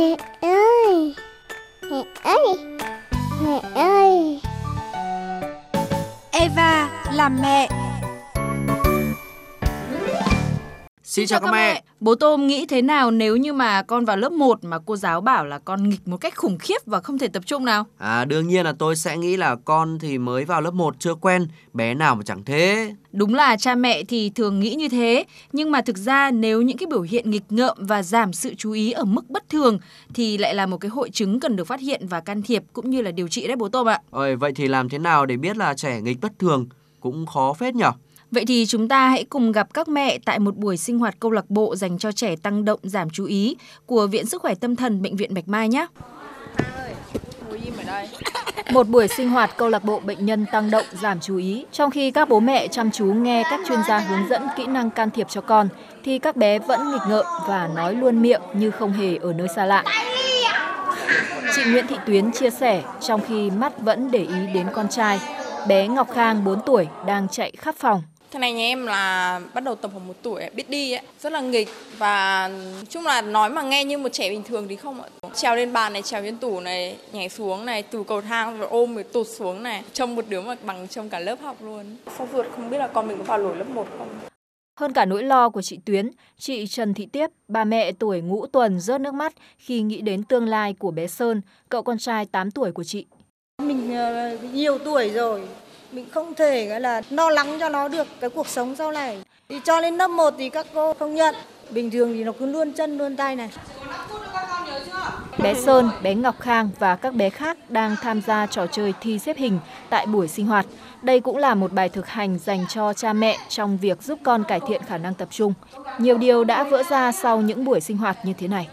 Mẹ ơi! Mẹ ơi! Mẹ ơi! Eva làm mẹ Xin chào các mẹ. Bố Tôm nghĩ thế nào nếu như mà con vào lớp 1 mà cô giáo bảo là con nghịch một cách khủng khiếp và không thể tập trung nào? À đương nhiên là tôi sẽ nghĩ là con thì mới vào lớp 1 chưa quen, bé nào mà chẳng thế. Đúng là cha mẹ thì thường nghĩ như thế, nhưng mà thực ra nếu những cái biểu hiện nghịch ngợm và giảm sự chú ý ở mức bất thường thì lại là một cái hội chứng cần được phát hiện và can thiệp cũng như là điều trị đấy bố Tôm ạ. Ôi, vậy thì làm thế nào để biết là trẻ nghịch bất thường? Cũng khó phết nhở? Vậy thì chúng ta hãy cùng gặp các mẹ tại một buổi sinh hoạt câu lạc bộ dành cho trẻ tăng động giảm chú ý của Viện Sức khỏe Tâm thần Bệnh viện Bạch Mai nhé. Một buổi sinh hoạt câu lạc bộ bệnh nhân tăng động giảm chú ý. Trong khi các bố mẹ chăm chú nghe các chuyên gia hướng dẫn kỹ năng can thiệp cho con, thì các bé vẫn nghịch ngợm và nói luôn miệng như không hề ở nơi xa lạ. Chị Nguyễn Thị Tuyến chia sẻ trong khi mắt vẫn để ý đến con trai, bé Ngọc Khang 4 tuổi đang chạy khắp phòng. Thế này nhà em là bắt đầu tập khoảng một tuổi biết đi ấy, rất là nghịch và chung là nói mà nghe như một trẻ bình thường thì không ạ. Trèo lên bàn này, trèo lên tủ này, nhảy xuống này, từ cầu thang rồi ôm rồi tụt xuống này, trông một đứa mà bằng trông cả lớp học luôn. Sao ruột không biết là con mình có vào nổi lớp 1 không? Hơn cả nỗi lo của chị Tuyến, chị Trần Thị Tiếp, bà mẹ tuổi ngũ tuần rớt nước mắt khi nghĩ đến tương lai của bé Sơn, cậu con trai 8 tuổi của chị. Mình ờ, nhiều tuổi rồi, mình không thể gọi là lo lắng cho nó được cái cuộc sống sau này. Thì cho lên lớp 1 thì các cô không nhận. Bình thường thì nó cứ luôn chân luôn tay này. Bé Sơn, bé Ngọc Khang và các bé khác đang tham gia trò chơi thi xếp hình tại buổi sinh hoạt. Đây cũng là một bài thực hành dành cho cha mẹ trong việc giúp con cải thiện khả năng tập trung. Nhiều điều đã vỡ ra sau những buổi sinh hoạt như thế này.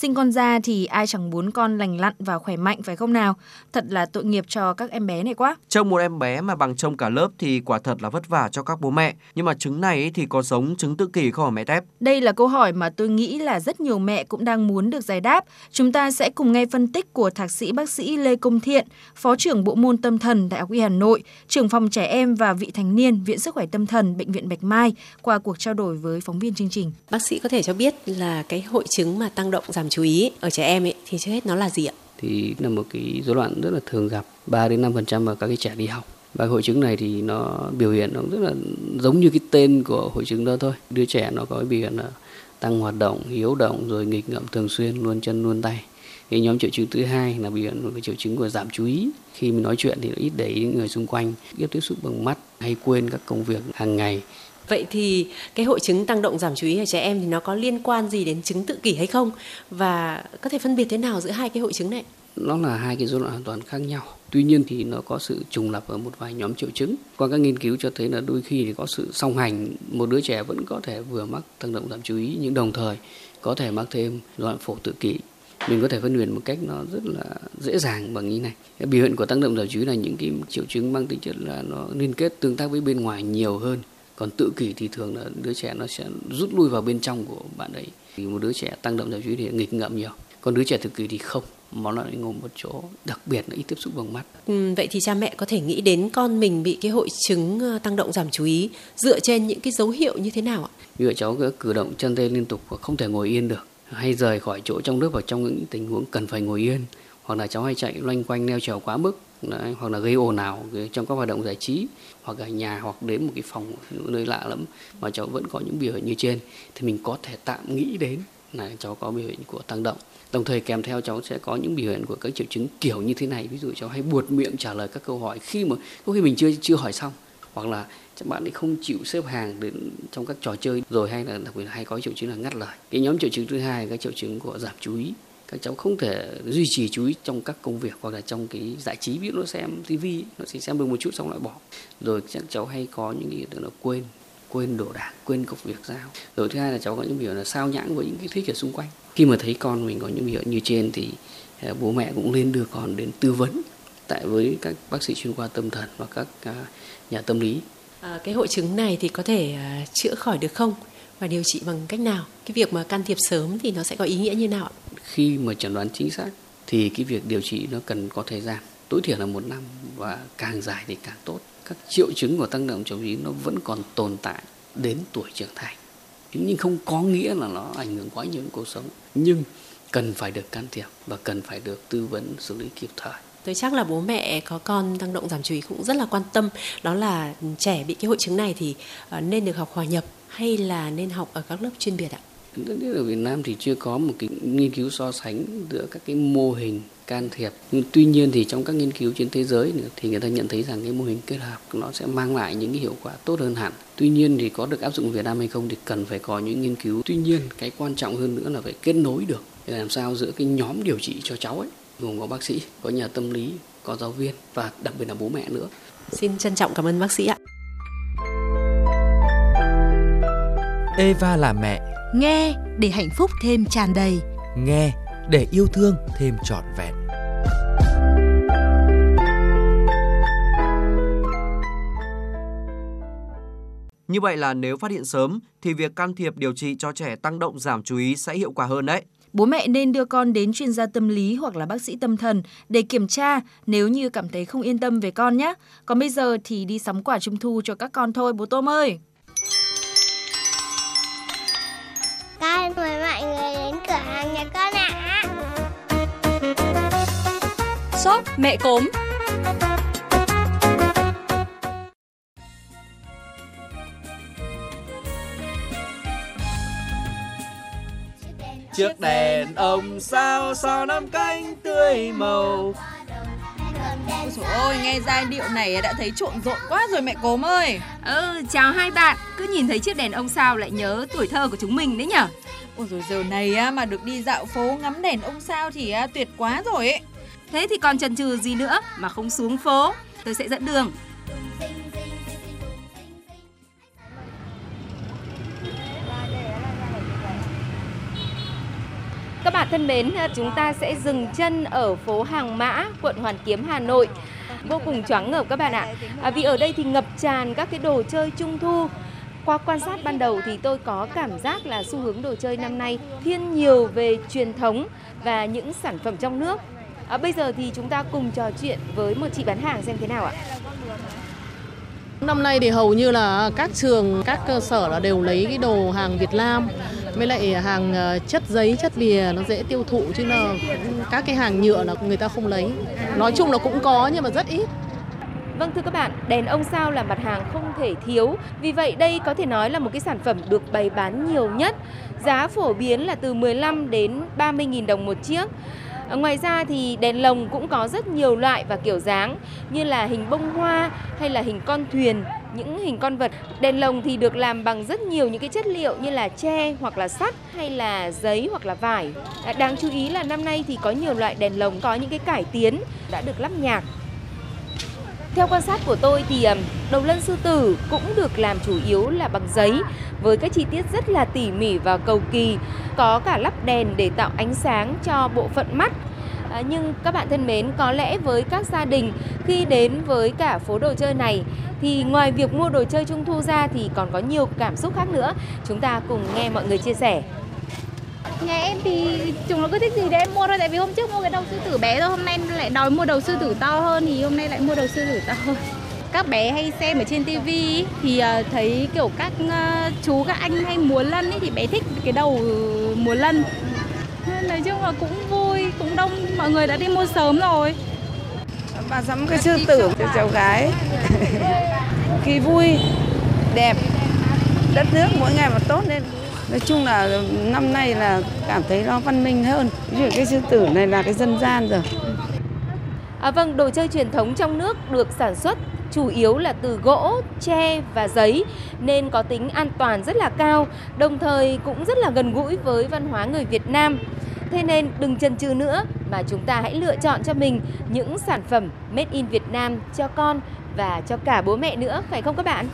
Sinh con ra thì ai chẳng muốn con lành lặn và khỏe mạnh phải không nào? Thật là tội nghiệp cho các em bé này quá. Trông một em bé mà bằng trông cả lớp thì quả thật là vất vả cho các bố mẹ. Nhưng mà trứng này ấy thì có giống trứng tự kỷ không hả mẹ Tép? Đây là câu hỏi mà tôi nghĩ là rất nhiều mẹ cũng đang muốn được giải đáp. Chúng ta sẽ cùng nghe phân tích của thạc sĩ bác sĩ Lê Công Thiện, Phó trưởng Bộ môn Tâm thần Đại học Y Hà Nội, trưởng phòng trẻ em và vị thành niên Viện Sức khỏe Tâm thần Bệnh viện Bạch Mai qua cuộc trao đổi với phóng viên chương trình. Bác sĩ có thể cho biết là cái hội chứng mà tăng động giảm chú ý ở trẻ em ấy thì trước hết nó là gì ạ? thì là một cái rối loạn rất là thường gặp 3 đến 5% ở các cái trẻ đi học. Và hội chứng này thì nó biểu hiện nó rất là giống như cái tên của hội chứng đó thôi. Đứa trẻ nó có cái biểu hiện là tăng hoạt động, hiếu động rồi nghịch ngợm thường xuyên, luôn chân luôn tay. Cái nhóm triệu chứng thứ hai là biểu hiện một cái triệu chứng của giảm chú ý. Khi mình nói chuyện thì nó ít để ý người xung quanh, ít tiếp xúc bằng mắt hay quên các công việc hàng ngày. Vậy thì cái hội chứng tăng động giảm chú ý ở trẻ em thì nó có liên quan gì đến chứng tự kỷ hay không? Và có thể phân biệt thế nào giữa hai cái hội chứng này? nó là hai cái rối loạn hoàn toàn khác nhau. Tuy nhiên thì nó có sự trùng lập ở một vài nhóm triệu chứng. Qua các nghiên cứu cho thấy là đôi khi thì có sự song hành, một đứa trẻ vẫn có thể vừa mắc tăng động giảm chú ý nhưng đồng thời có thể mắc thêm loạn phổ tự kỷ. Mình có thể phân biệt một cách nó rất là dễ dàng bằng như này. Cái biểu hiện của tăng động giảm chú ý là những cái triệu chứng mang tính chất là nó liên kết tương tác với bên ngoài nhiều hơn. Còn tự kỷ thì thường là đứa trẻ nó sẽ rút lui vào bên trong của bạn ấy. Thì một đứa trẻ tăng động giảm chú ý thì nghịch ngợm nhiều. Còn đứa trẻ tự kỷ thì không mà nó lại ngồi một chỗ đặc biệt là ít tiếp xúc bằng mắt. Ừ, vậy thì cha mẹ có thể nghĩ đến con mình bị cái hội chứng ờ, tăng động giảm chú ý dựa trên những cái dấu hiệu như thế nào ạ? Như vậy cháu cứ cử động chân tay liên tục và không thể ngồi yên được hay rời khỏi chỗ trong lớp vào trong những tình huống cần phải ngồi yên hoặc là cháu hay chạy loanh quanh neo trèo quá mức Đấy, hoặc là gây ồn ào trong các hoạt động giải trí hoặc ở nhà hoặc đến một cái phòng nơi lạ lắm mà cháu vẫn có những biểu hiện như trên thì mình có thể tạm nghĩ đến là cháu có biểu hiện của tăng động. Đồng thời kèm theo cháu sẽ có những biểu hiện của các triệu chứng kiểu như thế này. Ví dụ cháu hay buột miệng trả lời các câu hỏi khi mà có khi mình chưa chưa hỏi xong hoặc là các bạn ấy không chịu xếp hàng đến trong các trò chơi rồi hay là đặc biệt hay có triệu chứng là ngắt lời. Cái nhóm triệu chứng thứ hai là các triệu chứng của giảm chú ý các cháu không thể duy trì chú ý trong các công việc hoặc là trong cái giải trí ví dụ nó xem tivi nó chỉ xem được một chút xong lại bỏ. Rồi các cháu hay có những hiện tượng là quên quên đồ đạc quên công việc giao. Rồi thứ hai là cháu có những biểu là sao nhãng với những cái thế ở xung quanh. Khi mà thấy con mình có những biểu như trên thì à, bố mẹ cũng nên đưa con đến tư vấn tại với các bác sĩ chuyên khoa tâm thần và các à, nhà tâm lý. À, cái hội chứng này thì có thể à, chữa khỏi được không? Và điều trị bằng cách nào? Cái việc mà can thiệp sớm thì nó sẽ có ý nghĩa như nào ạ? khi mà chẩn đoán chính xác thì cái việc điều trị nó cần có thời gian. Tối thiểu là một năm và càng dài thì càng tốt. Các triệu chứng của tăng động chống ý nó vẫn còn tồn tại đến tuổi trưởng thành. Nhưng không có nghĩa là nó ảnh hưởng quá nhiều đến cuộc sống. Nhưng cần phải được can thiệp và cần phải được tư vấn, xử lý kịp thời tôi chắc là bố mẹ có con tăng động giảm chú ý cũng rất là quan tâm đó là trẻ bị cái hội chứng này thì ờ, nên được học hòa nhập hay là nên học ở các lớp chuyên biệt ạ Đất nước ở Việt Nam thì chưa có một cái nghiên cứu so sánh giữa các cái mô hình can thiệp. Nhưng tuy nhiên thì trong các nghiên cứu trên thế giới thì người ta nhận thấy rằng cái mô hình kết hợp nó sẽ mang lại những cái hiệu quả tốt hơn hẳn. Tuy nhiên thì có được áp dụng Việt Nam hay không thì cần phải có những nghiên cứu. Tuy nhiên cái quan trọng hơn nữa là phải kết nối được để làm sao giữa cái nhóm điều trị cho cháu ấy gồm có bác sĩ, có nhà tâm lý, có giáo viên và đặc biệt là bố mẹ nữa. xin trân trọng cảm ơn bác sĩ ạ Eva là mẹ, Nghe để hạnh phúc thêm tràn đầy. nghe để yêu thương thêm trọn vẹn. Như vậy là nếu phát hiện sớm thì việc can thiệp điều trị cho trẻ tăng động giảm chú ý sẽ hiệu quả hơn đấy. Bố mẹ nên đưa con đến chuyên gia tâm lý hoặc là bác sĩ tâm thần để kiểm tra nếu như cảm thấy không yên tâm về con nhé. Còn bây giờ thì đi sắm quả trung thu cho các con thôi bố Tôm ơi. Con mời mọi người đến cửa hàng nhà con ạ. Shop mẹ cốm Chiếc đèn ông sao sao năm cánh tươi màu. Ôi ôi, nghe giai điệu này đã thấy trộn rộn quá rồi mẹ cốm ơi Ừ, chào hai bạn. Cứ nhìn thấy chiếc đèn ông sao lại nhớ tuổi thơ của chúng mình đấy nhở? Ôi rồi giờ này á, mà được đi dạo phố ngắm đèn ông sao thì á, tuyệt quá rồi ấy Thế thì còn chần chừ gì nữa mà không xuống phố? Tôi sẽ dẫn đường. Thân mến, à, chúng ta sẽ dừng chân ở phố Hàng Mã, quận Hoàn Kiếm, Hà Nội. Vô cùng choáng ngợp các bạn ạ. À, vì ở đây thì ngập tràn các cái đồ chơi trung thu. Qua quan sát ban đầu thì tôi có cảm giác là xu hướng đồ chơi năm nay thiên nhiều về truyền thống và những sản phẩm trong nước. À, bây giờ thì chúng ta cùng trò chuyện với một chị bán hàng xem thế nào ạ. Năm nay thì hầu như là các trường, các cơ sở là đều lấy cái đồ hàng Việt Nam với lại hàng ờ, chất giấy, chất bìa nó dễ tiêu thụ chứ là các cái hàng nhựa là người ta không lấy. Nói chung là cũng có nhưng mà rất ít. Vâng thưa các bạn, đèn ông sao là mặt hàng không thể thiếu. Vì vậy đây có thể nói là một cái sản phẩm được bày bán nhiều nhất. Giá phổ biến là từ 15 đến 30 nghìn đồng một chiếc. Ờ, ngoài ra thì đèn lồng cũng có rất nhiều loại và kiểu dáng như là hình bông hoa hay là hình con thuyền, những hình con vật. Đèn lồng thì được làm bằng rất nhiều những cái chất liệu như là tre hoặc là sắt hay là giấy hoặc là vải. À, đáng chú ý là năm nay thì có nhiều loại đèn lồng có những cái cải tiến đã được lắp nhạc. Theo quan sát của tôi thì đầu lân sư tử cũng được làm chủ yếu là bằng giấy với các chi tiết rất là tỉ mỉ và cầu kỳ, có cả lắp đèn để tạo ánh sáng cho bộ phận mắt. À, nhưng các bạn thân mến, có lẽ với các gia đình khi đến với cả phố đồ chơi này thì ngoài việc mua đồ chơi trung thu ra thì còn có nhiều cảm xúc khác nữa. Chúng ta cùng nghe mọi người chia sẻ. Nhà em thì chúng nó cứ thích gì thì em mua thôi Tại vì hôm trước mua cái đầu sư tử bé thôi Hôm nay lại đòi mua đầu sư tử to hơn Thì hôm nay lại mua đầu sư tử to hơn Các bé hay xem ở trên tivi Thì ờ, thấy kiểu các ờ, chú các anh hay múa lân ấy, Thì bé thích cái đầu múa lân Nên Nói chung là cũng vui cũng đông Mọi người đã đi mua sớm rồi. Bà sắm cái sư tử cho cháu gái. Khi vui, đẹp Đất nước mỗi ngày một tốt lên. Nói chung là năm nay là cảm thấy nó văn minh hơn. Ví dụ cái sư tử này là cái dân gian rồi. À, vâng, đồ chơi truyền thống trong nước được sản xuất chủ yếu là từ gỗ, tre và giấy nên có tính an toàn rất là cao, đồng thời cũng rất là gần gũi với văn hóa người Việt Nam. Thế nên đừng chần chừ nữa mà chúng ta hãy lựa chọn cho mình những sản phẩm made in Việt Nam cho con và cho cả bố mẹ nữa, phải không các bạn?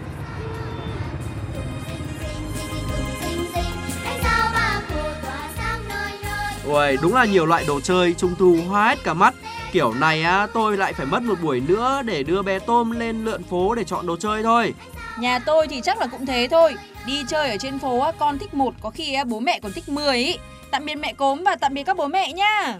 Ui, đúng là nhiều loại đồ chơi trung thu hoa hết cả mắt. Kiểu này á, tôi lại phải mất một buổi nữa để đưa bé Tôm lên lượn phố để chọn đồ chơi thôi. Nhà tôi thì chắc là cũng thế thôi Đi chơi ở trên phố á, con thích một Có khi á, bố mẹ còn thích 10 ý Tạm biệt mẹ cốm và tạm biệt các bố mẹ nha.